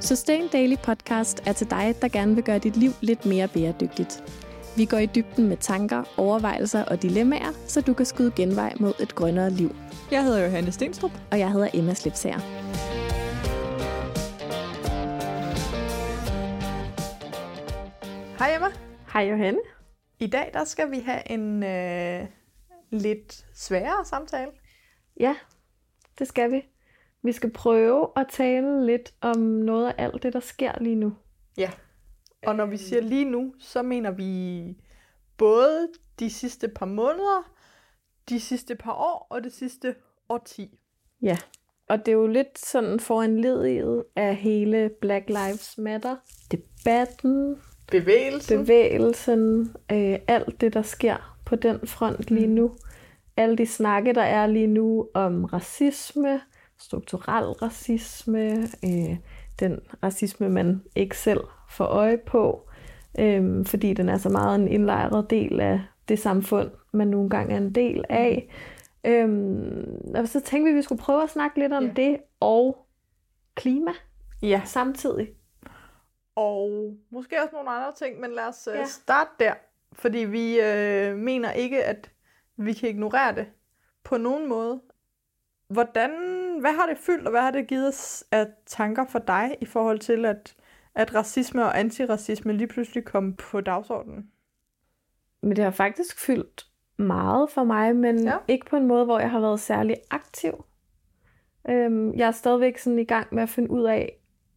Sustain Daily Podcast er til dig, der gerne vil gøre dit liv lidt mere bæredygtigt. Vi går i dybden med tanker, overvejelser og dilemmaer, så du kan skyde genvej mod et grønnere liv. Jeg hedder Johanne Stenstrup. Og jeg hedder Emma Slipsager. Hej Emma. Hej Johanne. I dag der skal vi have en øh, lidt sværere samtale. Ja, det skal vi. Vi skal prøve at tale lidt om noget af alt det, der sker lige nu. Ja, og når vi siger lige nu, så mener vi både de sidste par måneder, de sidste par år og det sidste årti. Ja, og det er jo lidt sådan foranlediget af hele Black Lives Matter, debatten, Bevægelsen. bevægelsen, øh, alt det, der sker på den front lige nu. Alle de snakke, der er lige nu om racisme, strukturel racisme, øh, den racisme, man ikke selv får øje på, øh, fordi den er så meget en indlejret del af det samfund, man nogle gange er en del af. Øhm, og så tænkte vi, at vi skulle prøve at snakke lidt om Ja. det og klima Ja, samtidig. og måske også nogle andre ting, men lad os øh, Ja. starte der. Fordi vi øh, mener ikke, at vi kan ignorere det på nogen måde. Hvordan, hvad har det fyldt, og hvad har det givet af tanker for dig i forhold til, at, at racisme og antiracisme lige pludselig kom på dagsordenen? Men det har faktisk fyldt meget for mig, men Ja. ja. ikke på en måde, hvor jeg har været særlig aktiv. Øhm, jeg er stadigvæk sådan i gang med at finde ud af,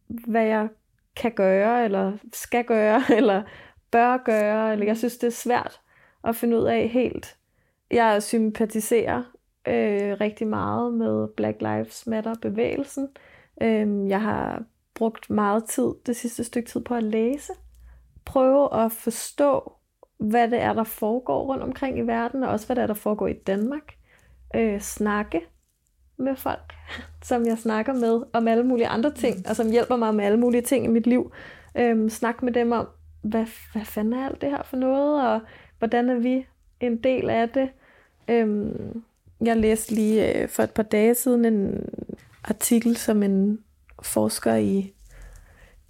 hvad jeg kan gøre, eller skal gøre, eller bør gøre. Eller jeg synes, det er svært at finde ud af helt. Jeg sympatiserer øh, rigtig meget med Black Lives Matter-bevægelsen. Øh, jeg har brugt meget tid, det sidste stykke tid, på at læse. Prøve at forstå, hvad det er, der foregår rundt omkring i verden, og også hvad det er, der foregår i Danmark. Øh, snakke med folk, som jeg snakker med om alle mulige andre ting, og som hjælper mig med alle mulige ting i mit liv. Øh, snak med dem om, hvad, hvad fanden er alt det her for noget, og hvordan er vi en del af det. Øh, jeg læste lige øh, for et par dage siden en artikel, som en forsker i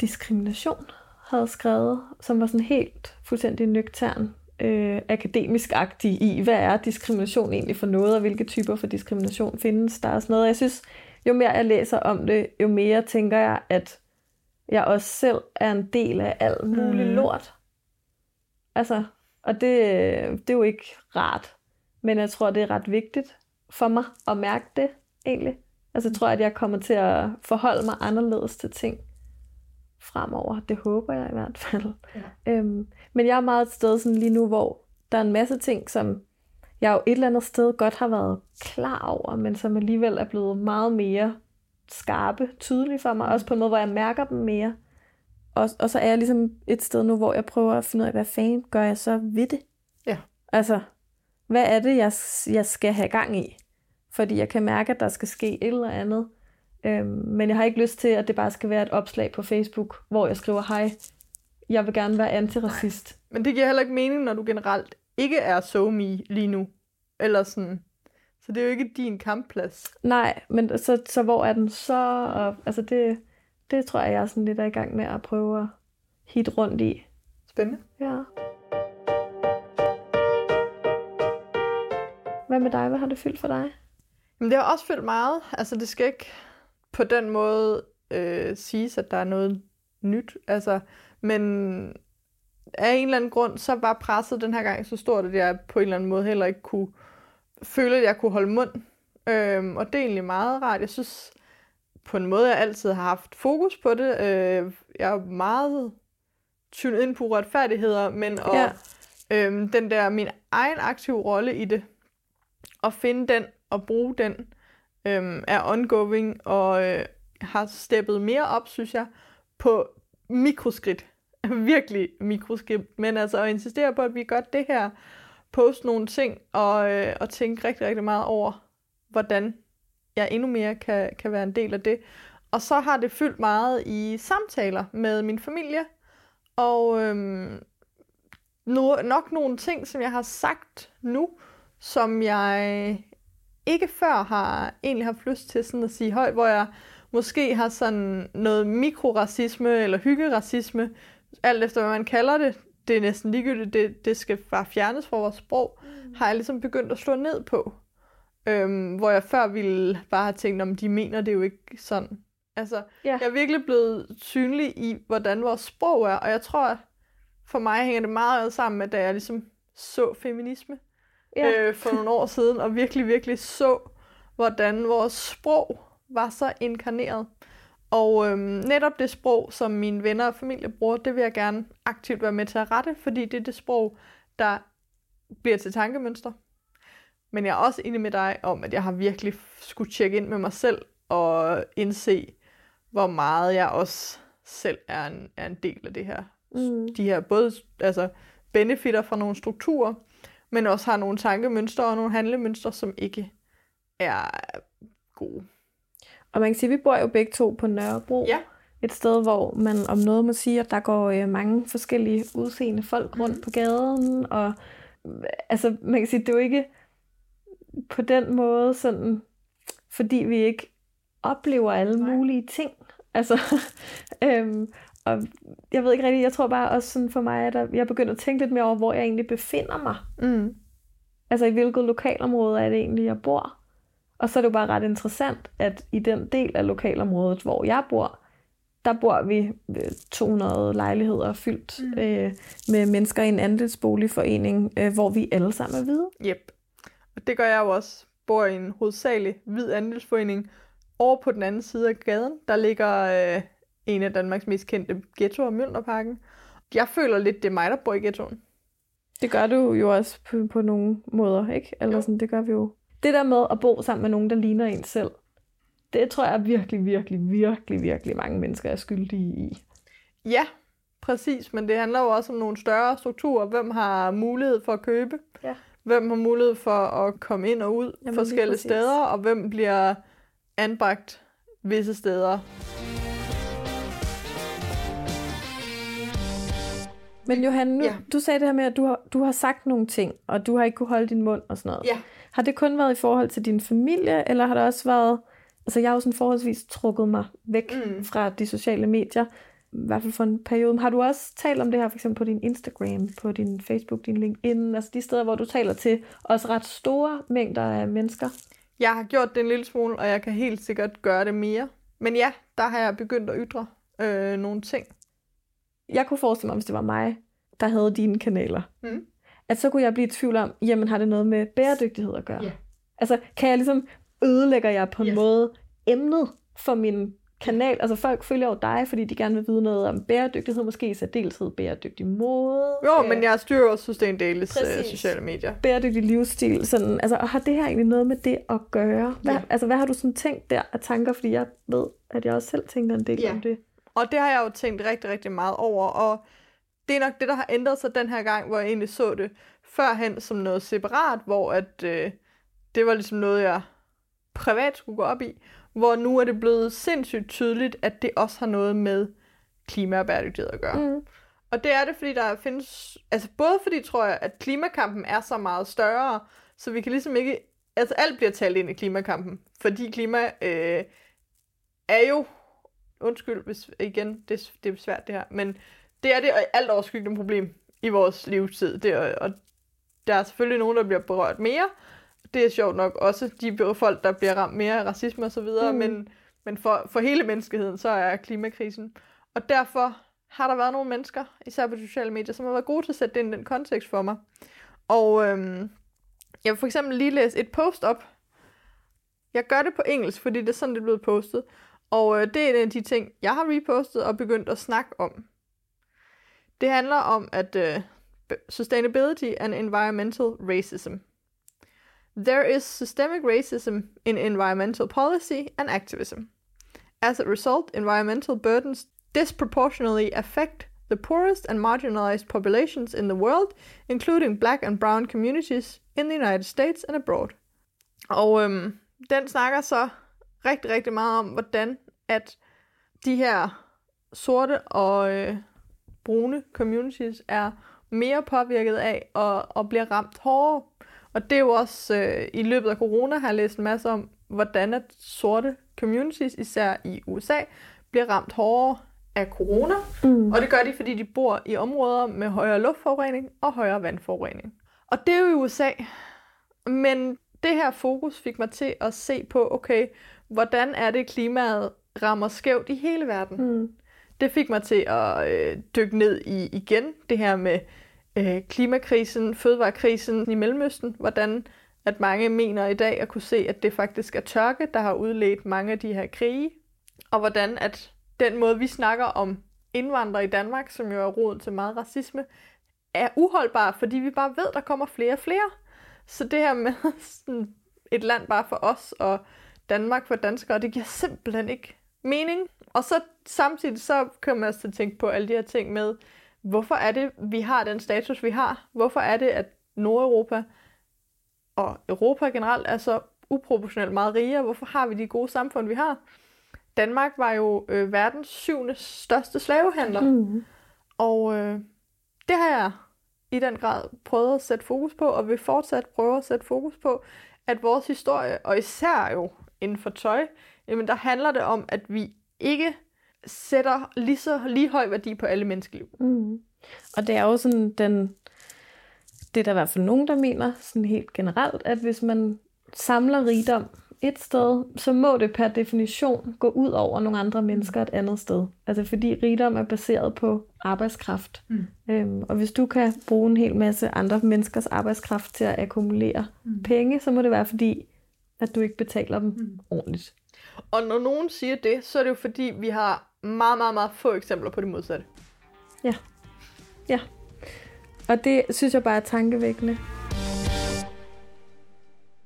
diskrimination havde skrevet, som var sådan helt fuldstændig nøgtern, øh, akademisk-agtig i, hvad er diskrimination egentlig for noget, og hvilke typer for diskrimination findes der og sådan noget. Jeg synes, jo mere jeg læser om det, jo mere tænker jeg, at jeg også selv er en del af alt muligt Mhm. lort. Altså, og det, det er jo ikke rart, men jeg tror, det er ret vigtigt for mig at mærke det, egentlig. Altså, jeg tror, at jeg kommer til at forholde mig anderledes til ting fremover. Det håber jeg i hvert fald. Ja. Øhm, men jeg er meget et sted sådan lige nu, hvor der er en masse ting, som jeg jo et eller andet sted godt har været klar over, men som alligevel er blevet meget mere skarpe, tydelige for mig, også på en måde, hvor jeg mærker dem mere. Og, og så er jeg ligesom et sted nu, hvor jeg prøver at finde ud af, hvad fanden gør jeg så ved det? Ja. Altså, hvad er det, jeg, jeg skal have gang i? Fordi jeg kan mærke, at der skal ske et eller andet. Øhm, men jeg har ikke lyst til, at det bare skal være et opslag på Facebook, hvor jeg skriver, hej, jeg vil gerne være antiracist. Men det giver heller ikke mening, når du generelt ikke er so me lige nu. Eller sådan. Så det er jo ikke din kampplads. Nej, men så, så hvor er den så? Og, altså det, det tror jeg, jeg er sådan lidt er i gang med at prøve at hit rundt i. Spændende. Ja. Hvad med dig? Hvad har det fyldt for dig? Men det har også fyldt meget. Altså det skal ikke på den måde øh, siges, at der er noget nyt. Altså, men af en eller anden grund, så var presset den her gang så stort, at jeg på en eller anden måde heller ikke kunne føle, at jeg kunne holde mund. Øhm, og det er egentlig meget rart. Jeg synes på en måde, jeg altid har haft fokus på det. Øh, jeg er meget tunet ind på retfærdigheder, men og, Ja. øhm, den der min egen aktive rolle i det, at finde den og bruge den, øhm, er ongoing og øh, har steppet mere op, synes jeg, på mikroskridt. Virkelig mikroskridt, men altså at insistere på, at vi gør det her, poste nogle ting og, øh, og tænke rigtig, rigtig meget over, hvordan jeg endnu mere kan, kan være en del af det. Og så har det fyldt meget i samtaler med min familie, og øhm, no, nok nogle ting, som jeg har sagt nu, som jeg ikke før har egentlig haft lyst til sådan at sige højt, hvor jeg måske har sådan noget mikroracisme eller hyggeracisme, alt efter hvad man kalder det, det er næsten ligegyldigt, det, det skal bare fjernes fra vores sprog, mm. har jeg ligesom begyndt at slå ned på. Øhm, hvor jeg før ville bare have tænkt, om de mener det jo ikke sådan. Altså, ja. jeg er virkelig blevet synlig i, hvordan vores sprog er, og jeg tror, at for mig hænger det meget sammen med, da jeg ligesom så feminisme ja. øh, for nogle år siden, og virkelig, virkelig så, hvordan vores sprog var så inkarneret. Og øhm, netop det sprog, som mine venner og familie bruger, det vil jeg gerne aktivt være med til at rette, fordi det er det sprog, der bliver til tankemønstre. Men jeg er også enig med dig om, at jeg har virkelig skulle tjekke ind med mig selv og indse, hvor meget jeg også selv er en, er en del af det her. Mm. De her både altså, benefitter fra nogle strukturer, men også har nogle tankemønstre og nogle handlemønstre, som ikke er gode. Og man kan sige, at vi bor jo begge to på Nørrebro. Ja. Et sted, hvor man om noget må sige, at der går øh, mange forskellige udseende folk rundt mm. på gaden. Og altså, man kan sige, det er jo ikke på den måde sådan, fordi vi ikke oplever alle Nej. mulige ting. Altså, øhm, og jeg ved ikke rigtigt, jeg tror bare også sådan for mig, at jeg begynder at tænke lidt mere over, hvor jeg egentlig befinder mig. Mm. Altså i hvilket lokalområde er det egentlig, jeg bor. Og så er det jo bare ret interessant, at i den del af lokalområdet, hvor jeg bor, der bor vi 200 lejligheder fyldt mm. øh, med mennesker i en andelsboligforening, øh, hvor vi alle sammen er hvide. Yep. Og det gør jeg jo også. Bor i en hovedsagelig hvid andelsforening. Over på den anden side af gaden, der ligger øh, en af Danmarks mest kendte ghettoer, Mjølnerparken. Jeg føler lidt, det er mig, der bor i ghettoen. Det gør du jo også på, på nogle måder, ikke? Eller sådan, det gør vi jo det der med at bo sammen med nogen, der ligner en selv, det tror jeg virkelig, virkelig, virkelig, virkelig mange mennesker er skyldige i. Ja, præcis. Men det handler jo også om nogle større strukturer. Hvem har mulighed for at købe? Ja. Hvem har mulighed for at komme ind og ud Jamen, forskellige steder? Og hvem bliver anbragt visse steder? Men Johan, nu, ja. du sagde det her med, at du har, du har sagt nogle ting, og du har ikke kunne holde din mund og sådan noget. Ja. Har det kun været i forhold til din familie, eller har det også været... Altså, jeg har jo sådan forholdsvis trukket mig væk mm. fra de sociale medier, i hvert fald for en periode. Har du også talt om det her, for eksempel på din Instagram, på din Facebook, din LinkedIn, altså de steder, hvor du taler til også ret store mængder af mennesker? Jeg har gjort det en lille smule, og jeg kan helt sikkert gøre det mere. Men ja, der har jeg begyndt at ytre øh, nogle ting. Jeg kunne forestille mig, hvis det var mig, der havde dine kanaler. Mm at så kunne jeg blive i tvivl om, jamen har det noget med bæredygtighed at gøre? Yeah. Altså kan jeg ligesom, ødelægger jeg på en yes. måde emnet for min kanal? Altså folk følger jo dig, fordi de gerne vil vide noget om bæredygtighed, måske i særdeleshed bæredygtig mode. Jo, men jeg styrer også Sustainabilis uh, sociale medier. Bæredygtig livsstil, sådan, altså og har det her egentlig noget med det at gøre? Hvad, yeah. Altså hvad har du sådan tænkt der af tanker, fordi jeg ved, at jeg også selv tænker en del yeah. om det. Og det har jeg jo tænkt rigtig, rigtig meget over, og det er nok det, der har ændret sig den her gang, hvor jeg egentlig så det førhen som noget separat, hvor at, øh, det var ligesom noget, jeg privat skulle gå op i, hvor nu er det blevet sindssygt tydeligt, at det også har noget med klima og bæredygtighed at gøre. Mm. Og det er det, fordi der findes, altså både fordi tror jeg, at klimakampen er så meget større, så vi kan ligesom ikke, altså alt bliver talt ind i klimakampen, fordi klima øh, er jo, undskyld hvis igen, det, det er svært det her, men det er det alt overskyggende problem i vores livstid. Det er, og der er selvfølgelig nogen, der bliver berørt mere. Det er sjovt nok også de folk, der bliver ramt mere af racisme osv., mm. men, men for, for hele menneskeheden, så er klimakrisen. Og derfor har der været nogle mennesker, især på sociale medier, som har været gode til at sætte det ind i den kontekst for mig. Og øhm, jeg vil for eksempel lige læse et post op. Jeg gør det på engelsk, fordi det er sådan, det er blevet postet. Og øh, det er en af de ting, jeg har repostet og begyndt at snakke om. Det handler om, at øh, sustainability and environmental racism. There is systemic racism in environmental policy and activism. As a result, environmental burdens disproportionately affect the poorest and marginalized populations in the world, including black and brown communities in the United States and abroad. Og øhm, den snakker så rigtig, rigtig meget om, hvordan at de her sorte og øh, brune communities er mere påvirket af og, og bliver ramt hårdere. Og det er jo også øh, i løbet af corona har jeg læst en masse om, hvordan at sorte communities, især i USA, bliver ramt hårdere af corona. Mm. Og det gør de, fordi de bor i områder med højere luftforurening og højere vandforurening. Og det er jo i USA. Men det her fokus fik mig til at se på, okay, hvordan er det, klimaet rammer skævt i hele verden? Mm. Det fik mig til at øh, dykke ned i igen det her med øh, klimakrisen, fødevarekrisen i Mellemøsten, hvordan at mange mener i dag at kunne se, at det faktisk er tørke, der har udledt mange af de her krige, og hvordan at den måde, vi snakker om indvandrere i Danmark, som jo er roden til meget racisme, er uholdbar, fordi vi bare ved, der kommer flere og flere. Så det her med sådan et land bare for os, og Danmark for danskere, det giver simpelthen ikke mening. Og så samtidig så kommer man også til at tænke på alle de her ting med, hvorfor er det, vi har den status, vi har? Hvorfor er det, at Nordeuropa og Europa generelt er så uproportionelt meget rigere? Hvorfor har vi de gode samfund, vi har? Danmark var jo øh, verdens syvende største slavehandler, Mm. og øh, det har jeg i den grad prøvet at sætte fokus på, og vil fortsat prøve at sætte fokus på, at vores historie, og især jo inden for tøj, jamen der handler det om, at vi ikke sætter lige så lige høj værdi på alle menneskeliv. Mm. Og det er jo sådan den, det er der i hvert fald nogen, der mener sådan helt generelt, at hvis man samler rigdom et sted, så må det per definition gå ud over nogle andre mennesker et andet sted. Altså fordi rigdom er baseret på arbejdskraft. Mm. Øhm, og hvis du kan bruge en hel masse andre menneskers arbejdskraft til at akkumulere mm. penge, så må det være fordi, at du ikke betaler dem mm. ordentligt. Og når nogen siger det, så er det jo fordi, vi har meget, meget, meget få eksempler på det modsatte. Ja. Og det synes jeg bare er tankevækkende.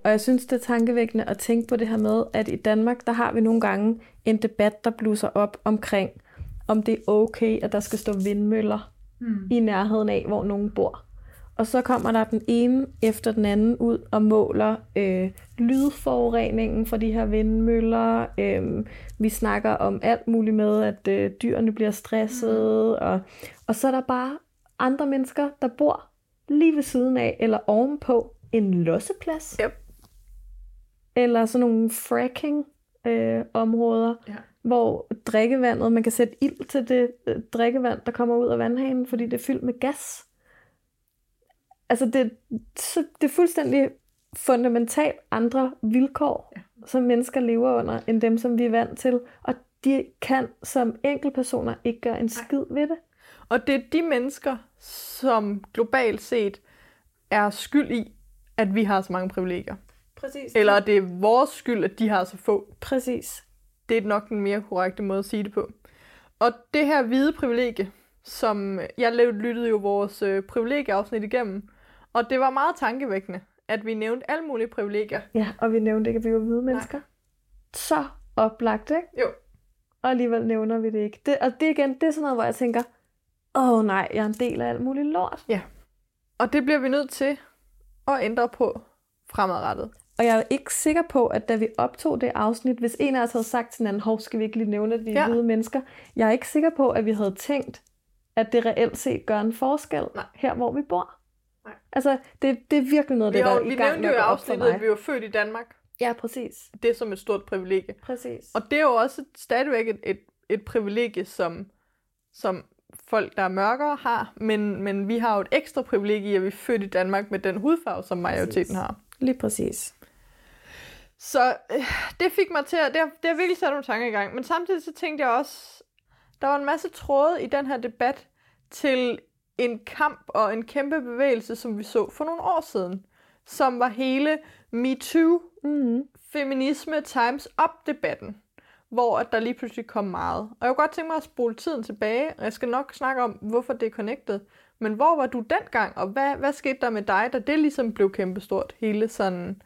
Og jeg synes, det er tankevækkende at tænke på det her med, at i Danmark, der har vi nogle gange en debat, der blusser op omkring, om det er okay, at der skal stå vindmøller Mm. i nærheden af, hvor nogen bor. Og så kommer der den ene efter den anden ud og måler øh, lydforureningen fra de her vindmøller. Øh, vi snakker om alt muligt med, at øh, dyrene bliver stresset. Mm. Og, og så er der bare andre mennesker, der bor lige ved siden af eller ovenpå en losseplads. Yep. Eller sådan nogle fracking øh, områder, Ja. hvor drikkevandet, man kan sætte ild til det øh, drikkevand, der kommer ud af vandhanen, fordi det er fyldt med gas. Altså det, så, det er fuldstændig fundamentalt andre vilkår, Ja. som mennesker lever under, end dem, som vi er vant til. Og de kan som enkeltpersoner ikke gøre en skid ved det. Og det er de mennesker, som globalt set er skyld i, at vi har så mange privilegier. Præcis. Eller det er vores skyld, at de har så få. Præcis. Det er nok den mere korrekte måde at sige det på. Og det her hvide privilegie, som jeg lyttede jo vores øh, privilegieafsnit igennem, og det var meget tankevækkende, at vi nævnte alle mulige privilegier. Ja, og vi nævnte ikke, at vi var hvide mennesker. Så oplagt, ikke? Jo. Og alligevel nævner vi det ikke. Det, og det igen, det er sådan noget, hvor jeg tænker, åh oh, nej, jeg er en del af alt muligt lort. Og det bliver vi nødt til at ændre på fremadrettet. Og jeg er ikke sikker på, at da vi optog det afsnit, hvis en af os havde sagt til hinanden, hov, skal vi ikke lige nævne, at vi er Ja. ja. hvide mennesker? Jeg er ikke sikker på, at vi havde tænkt, at det reelt set gør en forskel Nej. her, hvor vi bor. Altså, det, det er virkelig noget, Vi, det, der har, er i vi gang med jo afsnittet, at vi var født i Danmark. Ja, præcis. Det er som et stort privilegie. Præcis. Og det er jo også stadigvæk et, et, et privilegie, som, som folk, der er mørkere, har. Men, men vi har jo et ekstra privilegie, at vi er født i Danmark med den hudfarve, som majoriteten Præcis. har. Lige præcis. Så øh, det fik mig til at... Det har, det har virkelig sat nogle tanker i gang. Men samtidig så tænkte jeg også... Der var en masse tråde i den her debat til en kamp og en kæmpe bevægelse, som vi så for nogle år siden. Som var hele MeToo, Mm. feminisme times up-debatten. Hvor at der lige pludselig kom meget. Og jeg kunne godt tænke mig at spole tiden tilbage, og jeg skal nok snakke om, hvorfor det er connected. Men hvor var du dengang, og hvad, hvad skete der med dig, da det ligesom blev kæmpestort? Hele sådan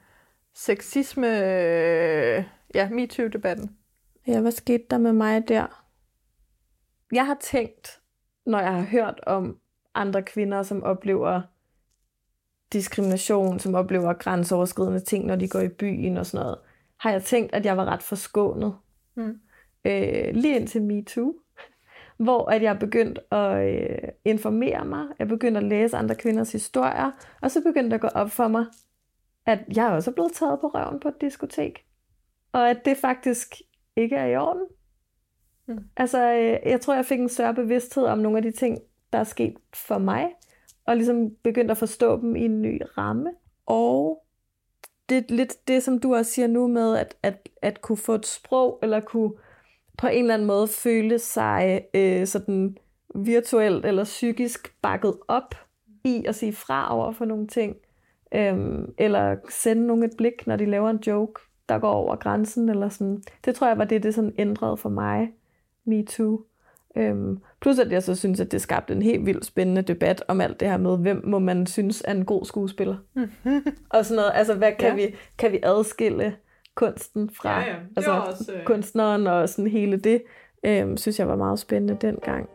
sexisme, øh, ja, MeToo-debatten. Ja, hvad skete der med mig der? Jeg har tænkt, når jeg har hørt om andre kvinder, som oplever diskrimination, som oplever grænseoverskridende ting, når de går i byen og sådan noget, har jeg tænkt, at jeg var ret forskånet. Mm. Øh, lige indtil MeToo, hvor at jeg begyndte at øh, informere mig, jeg begyndte at læse andre kvinders historier, og så begyndte det at gå op for mig, at jeg også er blevet taget på røven på et diskotek. Og at det faktisk ikke er i orden. Mm. Altså, øh, jeg tror, jeg fik en større bevidsthed om nogle af de ting, der er sket for mig, og ligesom begyndt at forstå dem i en ny ramme. Og det er lidt det, som du også siger nu med, at, at, at kunne få et sprog, eller kunne på en eller anden måde føle sig øh, sådan virtuelt eller psykisk bakket op i at sige fra over for nogle ting, øhm, eller sende nogen et blik, når de laver en joke, der går over grænsen, eller sådan. Det tror jeg var det, det sådan ændrede for mig, Me Too. Øhm, plus at jeg så synes, at det skabte en helt vildt spændende debat om alt det her med, hvem må man synes er en god skuespiller. og sådan noget, altså hvad kan, Ja. vi, kan vi adskille kunsten fra Ja, ja. Det altså, var også, øh, kunstneren og sådan hele det, øhm, synes jeg var meget spændende dengang.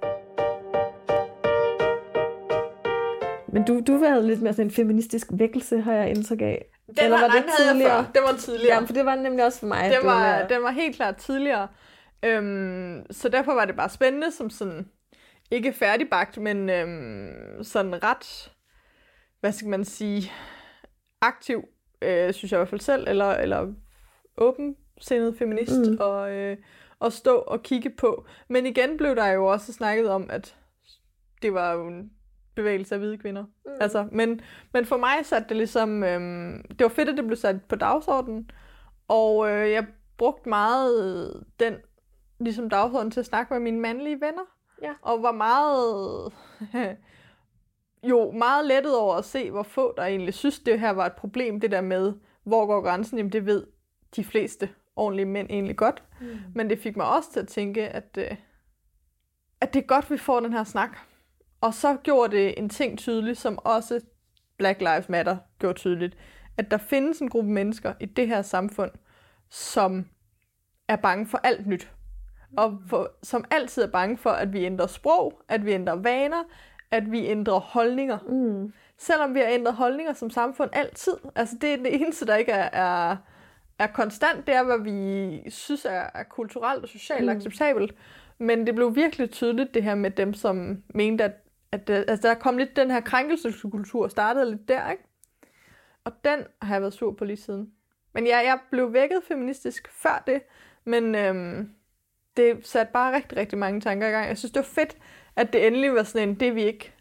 Men du, du havde lidt mere sådan en feministisk vækkelse, har jeg indtryk af. Den Eller var nej, det havde jeg tidligere? før. Det var tidligere. Ja, for det var nemlig også for mig. den, det var, mere- den var helt klart tidligere. Øhm, så derfor var det bare spændende, som sådan, ikke færdigbagt, men øhm, sådan ret, hvad skal man sige, aktiv, øh, synes jeg i hvert fald selv, eller, eller åbensindet feminist, Mm. og, øh, at stå og kigge på. Men igen blev der jo også snakket om, at det var jo en bevægelse af hvide kvinder. Mm. Altså, men, men for mig satte det ligesom, øhm, det var fedt, at det blev sat på dagsordenen, og øh, jeg brugte meget den ligesom dagsorden til at snakke med mine mandlige venner. Ja. Og var meget, jo meget lettet over at se, hvor få der egentlig synes, det her var et problem, det der med, hvor går grænsen, jamen det ved de fleste ordentlige mænd egentlig godt. Mm. Men det fik mig også til at tænke, at, øh, at det er godt, vi får den her snak. Og så gjorde det en ting tydelig, som også Black Lives Matter gjorde tydeligt. At der findes en gruppe mennesker i det her samfund, som er bange for alt nyt. Og for, som altid er bange for, at vi ændrer sprog, at vi ændrer vaner, at vi ændrer holdninger. Mm. Selvom vi har ændret holdninger som samfund altid. Altså det er det eneste, der ikke er, er, er konstant, det er, hvad vi synes er, er kulturelt og socialt Mm. acceptabelt. Men det blev virkelig tydeligt, det her med dem, som mente, at, at det- altså, der kom lidt den her krænkelseskultur, startede lidt der, ikke? Og den har jeg været sur på lige siden. Men ja, jeg blev vækket feministisk før det, men øhm, det satte bare rigtig, rigtig mange tanker i gang. Jeg synes, det var fedt, at det endelig var sådan en, det vi ikke,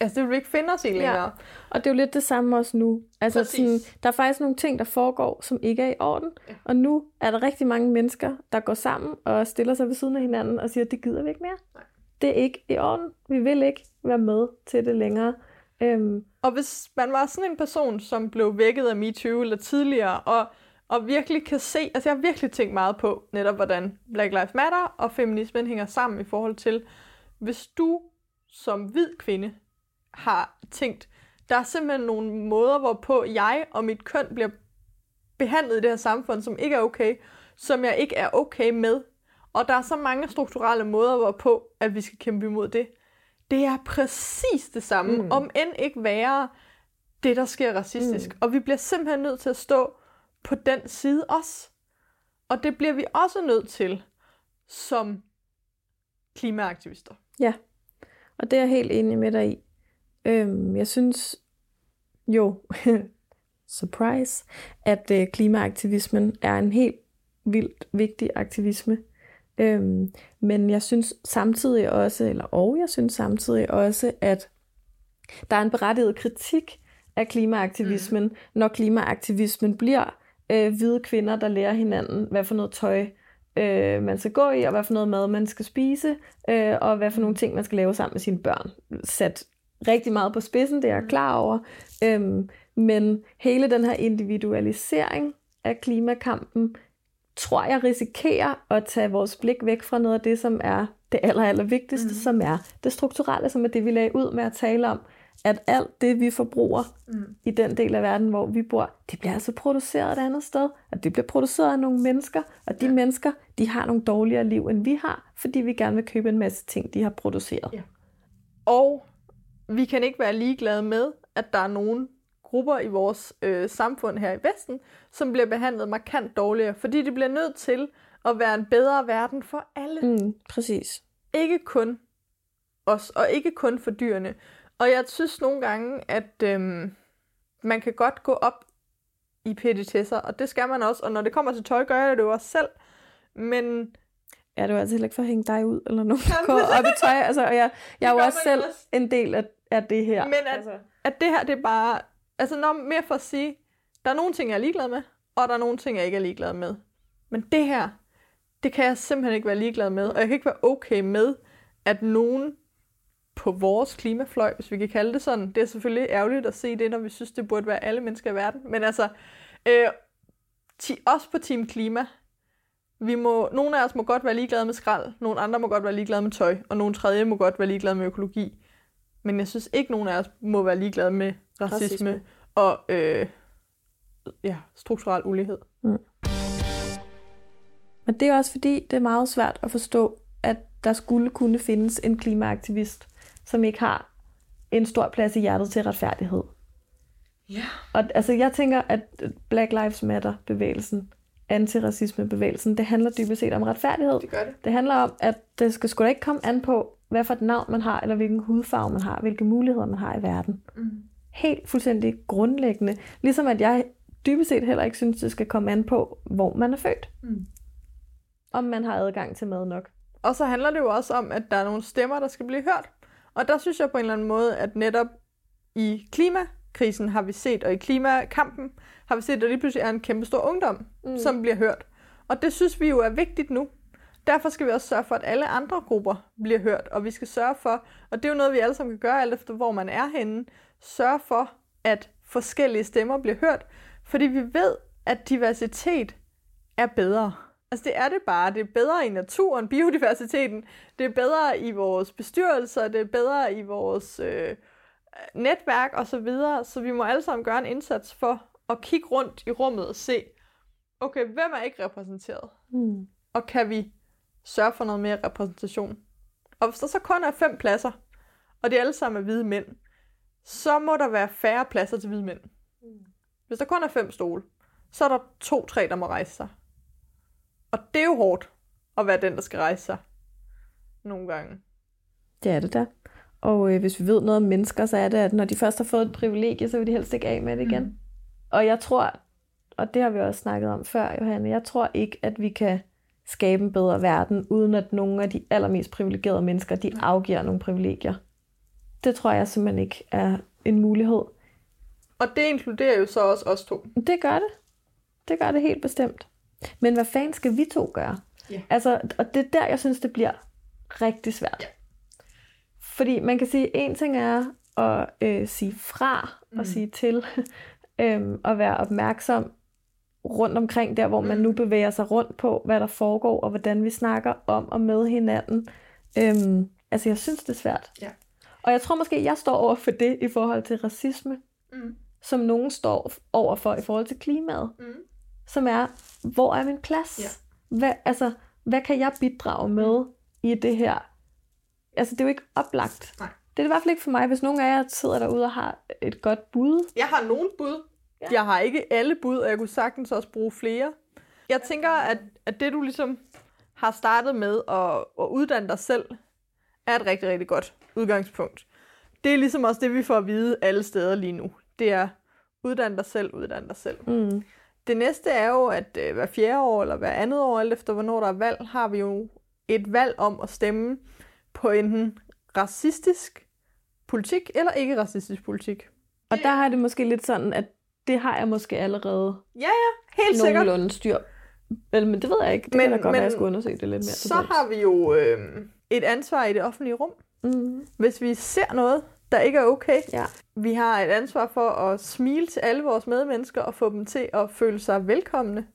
altså det vil vi ikke finde os i længere. Ja. Og det er jo lidt det samme også nu. Altså, Præcis. sådan, der er faktisk nogle ting, der foregår, som ikke er i orden. Ja. Og nu er der rigtig mange mennesker, der går sammen og stiller sig ved siden af hinanden og siger, det gider vi ikke mere. Nej. Det er ikke i orden. Vi vil ikke være med til det længere. Øhm, Og hvis man var sådan en person, som blev vækket af MeToo eller tidligere, og, og virkelig kan se, altså jeg har virkelig tænkt meget på netop, hvordan Black Lives Matter og feminismen hænger sammen i forhold til, hvis du som hvid kvinde har tænkt, der er simpelthen nogle måder, hvorpå jeg og mit køn bliver behandlet i det her samfund, som ikke er okay, som jeg ikke er okay med. Og der er så mange strukturelle måder, hvorpå, at vi skal kæmpe imod det. Det er præcis det samme, Mm. om end ikke være det, der sker racistisk. Mm. Og vi bliver simpelthen nødt til at stå på den side også. Og det bliver vi også nødt til som klimaaktivister. og det er jeg helt enig med dig i. Øhm, jeg synes jo, surprise, at øh, klimaaktivismen er en helt vildt vigtig aktivisme. Øhm, men jeg synes samtidig også, eller og jeg synes samtidig også, at der er en berettiget kritik af klimaaktivismen, mm. når klimaaktivismen bliver øh, hvide kvinder, der lærer hinanden, hvad for noget tøj øh, man skal gå i, og hvad for noget mad man skal spise, øh, og hvad for nogle ting man skal lave sammen med sine børn. Sat rigtig meget på spidsen, det er jeg klar over. Øhm, men hele den her individualisering af klimakampen, tror jeg risikerer at tage vores blik væk fra noget af det, som er det aller, aller vigtigste, mm. som er det strukturelle, som er det, vi lagde ud med at tale om, at alt det, vi forbruger Mm. i den del af verden, hvor vi bor, det bliver altså produceret et andet sted, og det bliver produceret af nogle mennesker, og de ja. mennesker, de har nogle dårligere liv, end vi har, fordi vi gerne vil købe en masse ting, de har produceret. Ja. Og vi kan ikke være ligeglade med, at der er nogle grupper i vores øh, samfund her i Vesten, som bliver behandlet markant dårligere, fordi det bliver nødt til at være en bedre verden for alle. Mm, præcis. Ikke kun os, og ikke kun for dyrene. Og jeg synes nogle gange, at øhm, man kan godt gå op i petitesser, og det skal man også. Og når det kommer til tøj, gør jeg det jo også selv. Men Ja, det var altså heller ikke for at hænge dig ud, eller nogen, der går op i tøj. Altså, og jeg, jeg er jo også selv også. en del af, af det her. Men at- altså. at det her, det er bare... Altså, når, mere for at sige, der er nogle ting, jeg er ligeglad med, og der er nogle ting, jeg ikke er ligeglad med. Men det her, det kan jeg simpelthen ikke være ligeglad med, og jeg kan ikke være okay med, at nogen på vores klimafløj, hvis vi kan kalde det sådan, det er selvfølgelig ærgerligt at se det, når vi synes, det burde være alle mennesker i verden, men altså, øh, ti, også på Team Klima, vi må, nogle af os må godt være ligeglade med skrald, nogle andre må godt være ligeglade med tøj, og nogle tredje må godt være ligeglade med økologi. Men jeg synes ikke, nogen af os må være ligeglade med racisme, Racisme. og øh, ja, strukturel ulighed. Men det er også fordi, det er meget svært at forstå, at der skulle kunne findes en klimaaktivist, som ikke har en stor plads i hjertet til retfærdighed. Ja. Og altså, jeg tænker, at Black Lives Matter-bevægelsen, antiracisme-bevægelsen, det handler dybest set om retfærdighed. Det gør det. Det handler om, at det skal sgu da ikke komme an på, hvad for et navn man har, eller hvilken hudfarve man har, hvilke muligheder man har i verden. Mm. Helt fuldstændig grundlæggende. Ligesom at jeg dybest set heller ikke synes, det skal komme an på, hvor man er født. Mm. Om man har adgang til mad nok. Og så handler det jo også om, at der er nogle stemmer, der skal blive hørt. Og der synes jeg på en eller anden måde, at netop i klimakrisen har vi set, og i klimakampen har vi set, at der lige pludselig er en kæmpe stor ungdom, mm. som bliver hørt. Og det synes vi jo er vigtigt nu. Derfor skal vi også sørge for, at alle andre grupper bliver hørt, og vi skal sørge for, og det er jo noget, vi alle sammen kan gøre, alt efter hvor man er henne, sørge for, at forskellige stemmer bliver hørt, fordi vi ved, at diversitet er bedre. Altså det er det bare. Det er bedre i naturen, biodiversiteten. Det er bedre i vores bestyrelser, det er bedre i vores øh, netværk osv. Så, videre. så vi må alle sammen gøre en indsats for at kigge rundt i rummet og se, okay, hvem er ikke repræsenteret? Mm. Og kan vi sørge for noget mere repræsentation? Og hvis der så kun er fem pladser, og de alle sammen er hvide mænd, så må der være færre pladser til hvide mænd. Hvis der kun er fem stole, så er der to-tre, der må rejse sig. Og det er jo hårdt at være den, der skal rejse sig. Nogle gange. Det er det da. Og øh, hvis vi ved noget om mennesker, så er det, at når de først har fået et privilegie, så vil de helst ikke af med det igen. Mm. Og jeg tror, og det har vi også snakket om før, Johanne, jeg tror ikke, at vi kan skabe en bedre verden, uden at nogle af de allermest privilegerede mennesker, de afgiver nogle privilegier. Det tror jeg simpelthen ikke er en mulighed. Og det inkluderer jo så også os to. Det gør det. Det gør det helt bestemt. Men hvad fanden skal vi to gøre? Ja. Altså, og det er der, jeg synes, det bliver rigtig svært. Ja. Fordi man kan sige, en ting er at øh, sige fra mm. og sige til, øhm, og være opmærksom rundt omkring der, hvor man Mm. nu bevæger sig rundt på, hvad der foregår, og hvordan vi snakker om og med hinanden. Øhm, altså, jeg synes, det er svært. Ja. Og jeg tror måske, jeg står over for det i forhold til racisme, Mm. som nogen står over for i forhold til klimaet Mm. som er, hvor er min plads? Ja. Hvad, altså, hvad kan jeg bidrage med i det her? Altså, det er jo ikke oplagt. Nej. Det er det i hvert fald ikke for mig, hvis nogen af jer sidder derude og har et godt bud. Jeg har nogle bud. Ja. Ja. Jeg har ikke alle bud, og jeg kunne sagtens også bruge flere. Jeg tænker, at, at det du ligesom har startet med at, at uddanne dig selv, er et rigtig, rigtig godt udgangspunkt. Det er ligesom også det, vi får at vide alle steder lige nu. Det er, uddanne dig selv, uddanne dig selv. Mm. Det næste er jo, at øh, hver fjerde år eller hver andet år, alt efter hvornår der er valg, har vi jo et valg om at stemme på enten racistisk politik eller ikke racistisk politik. Og der har det måske lidt sådan, at det har jeg måske allerede Ja, ja, helt sikkert. nogenlunde styr. Vel, men det ved jeg ikke. Det Men- men, kan da godt men være, at jeg skulle undersøge det lidt mere. Så har vi jo øh, et ansvar i det offentlige rum. Mm. Hvis vi ser noget, der ikke er okay, Ja. vi har et ansvar for at smile til alle vores medmennesker og få dem til at føle sig velkomne.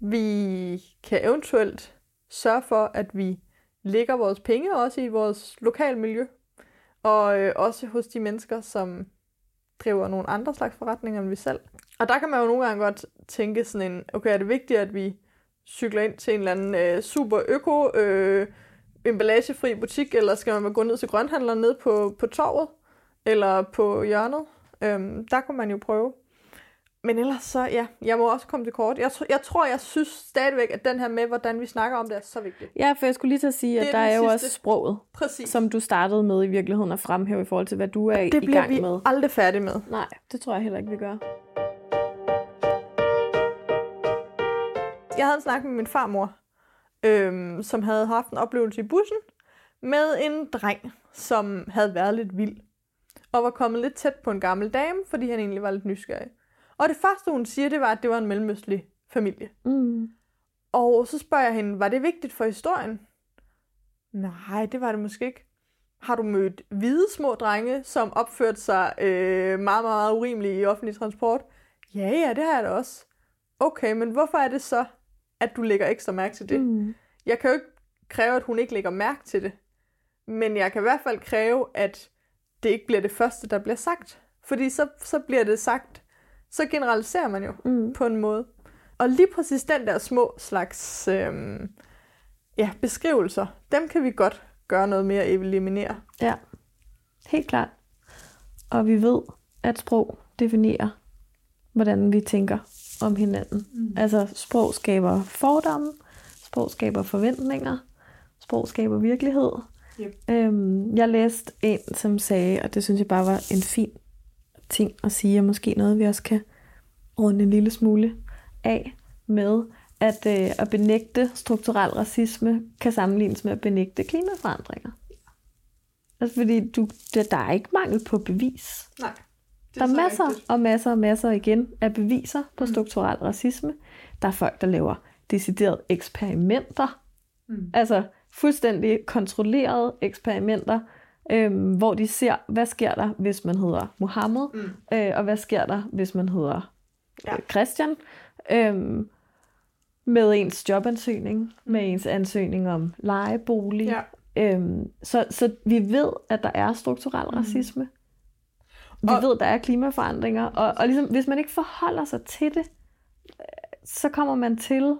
Vi kan eventuelt sørge for, at vi lægger vores penge også i vores lokale miljø. Og øh, også hos de mennesker, som driver nogle andre slags forretninger end vi selv. Og der kan man jo nogle gange godt tænke sådan en, okay, er det vigtigt, at vi cykler ind til en eller anden øh, super øko, øh, emballagefri butik, eller skal man gå ned til grønhandleren nede på, på torvet, eller på hjørnet? Øhm, der kunne man jo prøve. Men ellers så, ja, jeg må også komme til kort. Jeg, jeg tror, jeg synes stadigvæk, at den her med, hvordan vi snakker om det, er så vigtigt. ja, for jeg skulle lige til at sige, Det at er der er jo sidste. også sproget, Præcis. som du startede med i virkeligheden at fremhæve i forhold til, hvad du er det i bliver gang vi med. aldrig færdige med. Nej, det tror jeg heller ikke, vi gør. Jeg havde en snak med min farmor, øhm, som havde haft en oplevelse i bussen med en dreng, som havde været lidt vild. Og var kommet lidt tæt på en gammel dame, fordi han egentlig var lidt nysgerrig. Og det første, hun siger, det var, at det var en mellemøstlig familie. Mm. Og så spørger jeg hende, var det vigtigt for historien? Nej, det var det måske ikke. Har du mødt hvide små drenge, som opførte sig øh, meget, meget urimeligt i offentlig transport? Ja, ja, det har jeg da også. Okay, men hvorfor er det så, at du lægger ekstra mærke til det? Mm. Jeg kan jo ikke kræve, at hun ikke lægger mærke til det. Men jeg kan i hvert fald kræve, at det ikke bliver det første, der bliver sagt. Fordi så, så bliver det sagt, så generaliserer man jo Mm. på en måde. Og lige præcis den der små slags øhm, ja, beskrivelser, dem kan vi godt gøre noget mere eliminere. Ja, helt klart. Og vi ved, at sprog definerer, hvordan vi tænker om hinanden. Mm. Altså, sprog skaber fordomme, sprog skaber forventninger, sprog skaber virkelighed. Yep. Øhm, jeg læste en, som sagde, og det synes jeg bare var en fin ting at sige, og måske noget, vi også kan runde en lille smule af med, at øh, at benægte strukturel racisme kan sammenlignes med at benægte klimaforandringer. Altså fordi du, der, der er ikke mangel på bevis. Nej. Der er masser og masser og masser igen af beviser på strukturel racisme. Der er folk, der laver deciderede eksperimenter. Mm. Altså fuldstændig kontrollerede eksperimenter, øhm, hvor de ser, hvad sker der, hvis man hedder Mohammed, Mm. øh, og hvad sker der, hvis man hedder Ja. øh, Christian. Øhm, med ens jobansøgning, med ens ansøgning om lejebolig. Ja. Øhm, så, så vi ved, at der er strukturel racisme. Vi Og- ved, der er klimaforandringer, og, og ligesom, hvis man ikke forholder sig til det, øh, så kommer man til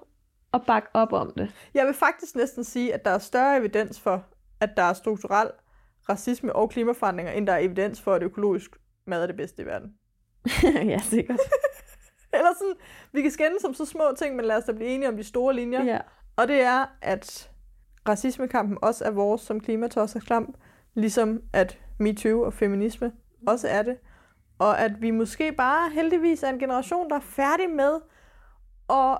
at bakke op om det. Jeg vil faktisk næsten sige, at der er større evidens for, at der er strukturel racisme og klimaforandringer, end der er evidens for, at økologisk mad er det bedste i verden. ja, sikkert. Eller sådan, vi kan skændes om så små ting, men lad os da blive enige om de store linjer. Ja. Og det er, at racismekampen også er vores som klimatosserklamp, ligesom at MeToo og feminisme også er det. Og at vi måske bare heldigvis er en generation, der er færdig med at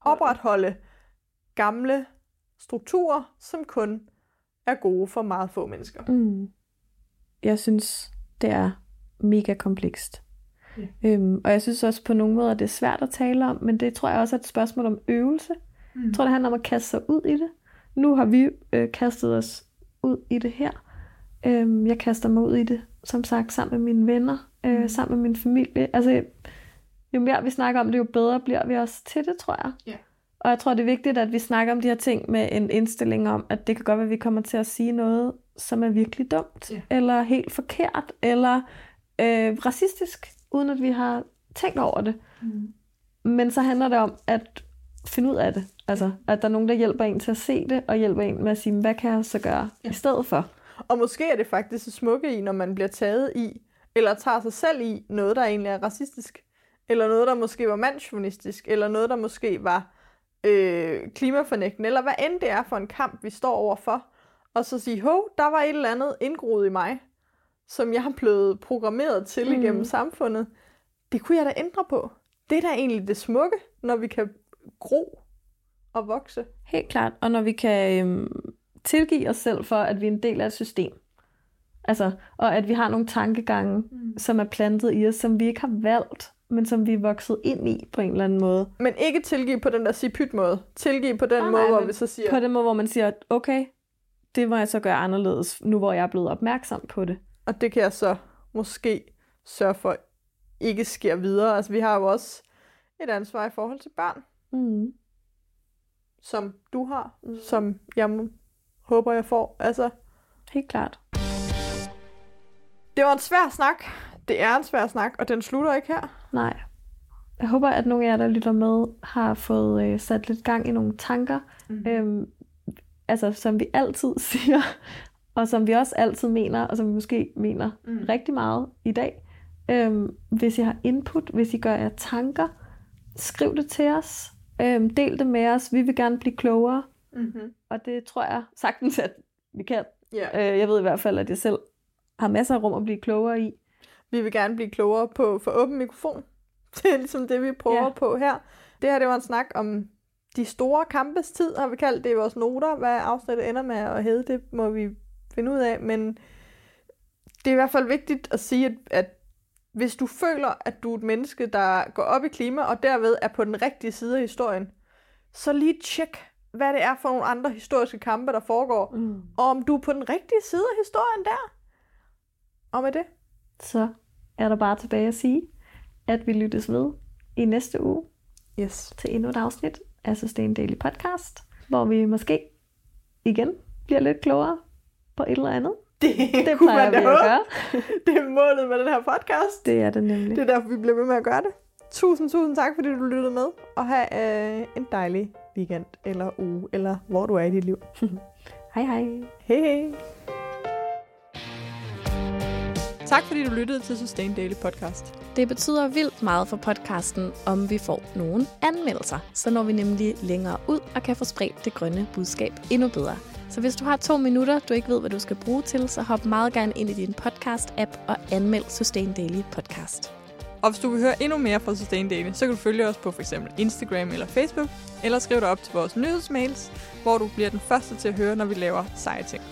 opretholde gamle strukturer, som kun er gode for meget få mennesker. Mm. Jeg synes, det er mega komplekst. Ja. Øhm, og jeg synes også på nogle måder, det er svært at tale om, men det tror jeg også er et spørgsmål om øvelse. Mm. Jeg tror, det handler om at kaste sig ud i det. Nu har vi øh, kastet os ud i det her. Øhm, jeg kaster mig ud i det, som sagt, sammen med mine venner, øh, Mm. sammen med min familie. Altså, jo mere vi snakker om det, jo bedre bliver vi også til det, tror jeg. Ja. Og jeg tror, det er vigtigt, at vi snakker om de her ting med en indstilling om, at det kan godt være, at vi kommer til at sige noget, som er virkelig dumt, Ja. eller helt forkert, eller øh, racistisk, uden at vi har tænkt over det. Mm. Men så handler det om at finde ud af det. Altså, at der er nogen, der hjælper en til at se det, og hjælper en med at sige, hvad kan jeg så gøre Ja. i stedet for? Og måske er det faktisk det smukke i, når man bliver taget i, eller tager sig selv i noget, der egentlig er racistisk. Eller noget, der måske var mandsjournalistisk, eller noget, der måske var øh, klimafornægtende, eller hvad end det er for en kamp, vi står overfor. Og så sige, hov, der var et eller andet indgroet i mig, som jeg har blevet programmeret til Mm. igennem samfundet. Det kunne jeg da ændre på. Det er da egentlig det smukke, når vi kan gro og vokse. Helt klart. Og når vi kan øhm, tilgive os selv for, at vi er en del af et system. Altså, og at vi har nogle tankegange, Mm. som er plantet i os, som vi ikke har valgt, men som vi er vokset ind i på en eller anden måde. Men ikke tilgive på den der sig måde. Tilgive på den Nej, måde, nej, hvor vi så siger... På den måde, hvor man siger, okay, det må jeg så gøre anderledes, nu hvor jeg er blevet opmærksom på det. Og det kan jeg så måske sørge for ikke sker videre. Altså vi har jo også et ansvar i forhold til børn, Mm. som du har, Mm. som jeg håber, jeg får. Altså, Helt klart. det var en svær snak. Det er en svær snak, og den slutter ikke her. Nej. Jeg håber, at nogle af jer, der lytter med, har fået øh, sat lidt gang i nogle tanker, Mm. øhm, altså som vi altid siger, og som vi også altid mener, og som vi måske mener Mm. rigtig meget i dag. Øhm, hvis I har input, hvis I gør jer tanker, skriv det til os. Øhm, del det med os. Vi vil gerne blive klogere, Mm-hmm. og det tror jeg sagtens, at vi kan. Ja. Øh, jeg ved i hvert fald, at jeg selv har masser af rum at blive klogere i. Vi vil gerne blive klogere på for åben mikrofon. Det er ligesom det, vi prøver ja. på her. Det her, det var en snak om de store kampes tid, har vi kaldt det i vores noter. Hvad afsnittet ender med at hedde, det må vi finde ud af. Men det er i hvert fald vigtigt at sige, at, at hvis du føler, at du er et menneske, der går op i klima, og derved er på den rigtige side af historien, så lige tjek, hvad det er for nogle andre historiske kampe, der foregår, Mm. og om du er på den rigtige side af historien der. Og med det, Så er der bare tilbage at sige, at vi lyttes ved i næste uge yes. til endnu et afsnit af Sustain Daily Podcast, hvor vi måske igen bliver lidt klogere på et eller andet. Det, Det kunne man da at gøre. Det er målet med den her podcast. Det er det nemlig. Det er derfor, vi bliver ved med at gøre det. Tusind, tusind tak, fordi du lyttede med. Og have øh, en dejlig weekend, eller uge, eller hvor du er i dit liv. Hej hej. Hej hej. Tak fordi du lyttede til Sustain Daily Podcast. Det betyder vildt meget for podcasten, om vi får nogle anmeldelser. Så når vi nemlig længere ud og kan få spredt det grønne budskab endnu bedre. Så hvis du har to minutter, du ikke ved, hvad du skal bruge til, så hop meget gerne ind i din podcast-app og anmeld Sustain Daily Podcast. Og hvis du vil høre endnu mere fra Sustain Daily, så kan du følge os på f.eks. Instagram eller Facebook, eller skriv dig op til vores nyhedsmails, hvor du bliver den første til at høre, når vi laver seje ting.